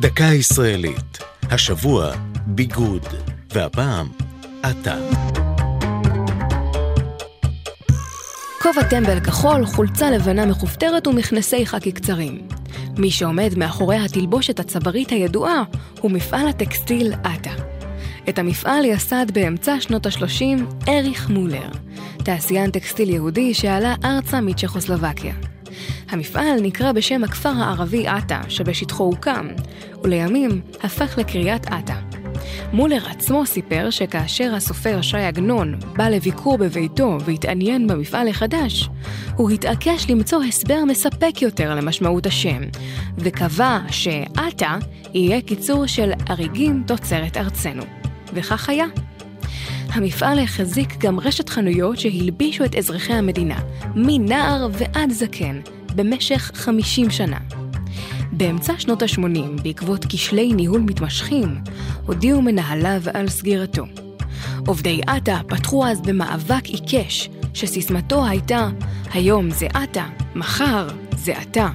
דקה ישראלית, השבוע ביגוד, והפעם אתה. כובע טמבל כחול, חולצה לבנה מכופתרת ומכנסי חקי קצרים. מי שעומד מאחורי התלבושת הצברית הידועה הוא מפעל הטקסטיל עטה. את המפעל יסד באמצע שנות ה-30 אריך מולר, תעשיין טקסטיל יהודי שעלה ארצה מצ'כוסלובקיה. המפעל נקרא בשם הכפר הערבי עטה, שבשטחו הוקם, ולימים הפך לקריית עטה. מולר עצמו סיפר שכאשר הסופר ש"י עגנון בא לביקור בביתו והתעניין במפעל החדש, הוא התעקש למצוא הסבר מספק יותר למשמעות השם, וקבע שעטה יהיה קיצור של אריגים תוצרת ארצנו. וכך היה. המפעל החזיק גם רשת חנויות שהלבישו את אזרחי המדינה, מנער ועד זקן, במשך 50 שנה. באמצע שנות ה-80, בעקבות כשלי ניהול מתמשכים, הודיעו מנהליו על סגירתו. עובדי עטה פתחו אז במאבק עיקש, שסיסמתו הייתה היום זה עטה, מחר זה אתה.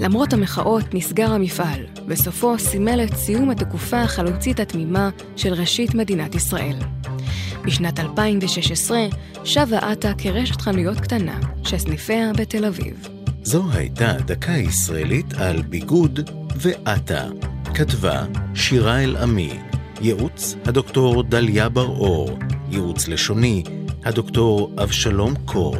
למרות המחאות נסגר המפעל, וסופו סימל את סיום התקופה החלוצית התמימה של ראשית מדינת ישראל. בשנת 2016 שבה עטה כרשת חנויות קטנה, שסניפיה בתל אביב. זו הייתה דקה ישראלית על ביגוד ועטה. כתבה שירה אל-עמי, ייעוץ הדוקטור דליה בר-אור, ייעוץ לשוני הדוקטור אבשלום קור.